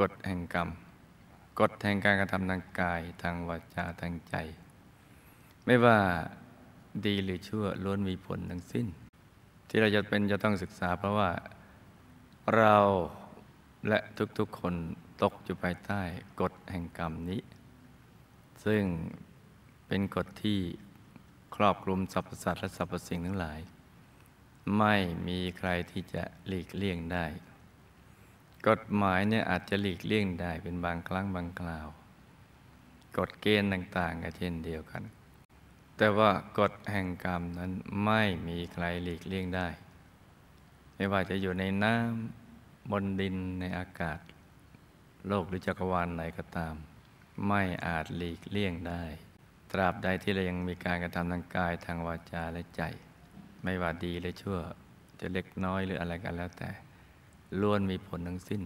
กฎแห่งกรรม กฎแห่งการกระทำทางกายทางวาจาทางใจ ไม่ว่าดีหรือชั่วล้วนมีผลทั้งสิ้น ที่เราจะเป็นจะต้องศึกษาเพราะว่าเราและทุกๆคนตกอยู่ภายใต้กฎแห่งกรรมนี้ ซึ่งเป็นกฎที่ครอบคลุมสรรพสัตว์และสรรพสิ่งทั้งหลาย ไม่มีใครที่จะหลีกเลี่ยงได้ กฎหมายเนี่ยอาจจะหลีกเลี่ยงได้เป็นบางครั้งบางคราว กฎเกณฑ์ต่าง ๆ ก็เช่นเดียวกัน แต่ว่ากฎแห่งกรรมนั้นไม่มีใครหลีกเลี่ยงได้ ไม่ว่าจะอยู่ในน้ำบนดินในอากาศ โลกหรือจักรวาลไหนก็ตาม ไม่อาจหลีกเลี่ยงได้ ตราบใดที่เรายังมีการกระทำทางกายทางวาจาและใจ ไม่ว่าดีหรือชั่วจะเล็กน้อยหรืออะไรกันแล้วแต่ ล้วนมีผลทั้งสิ้น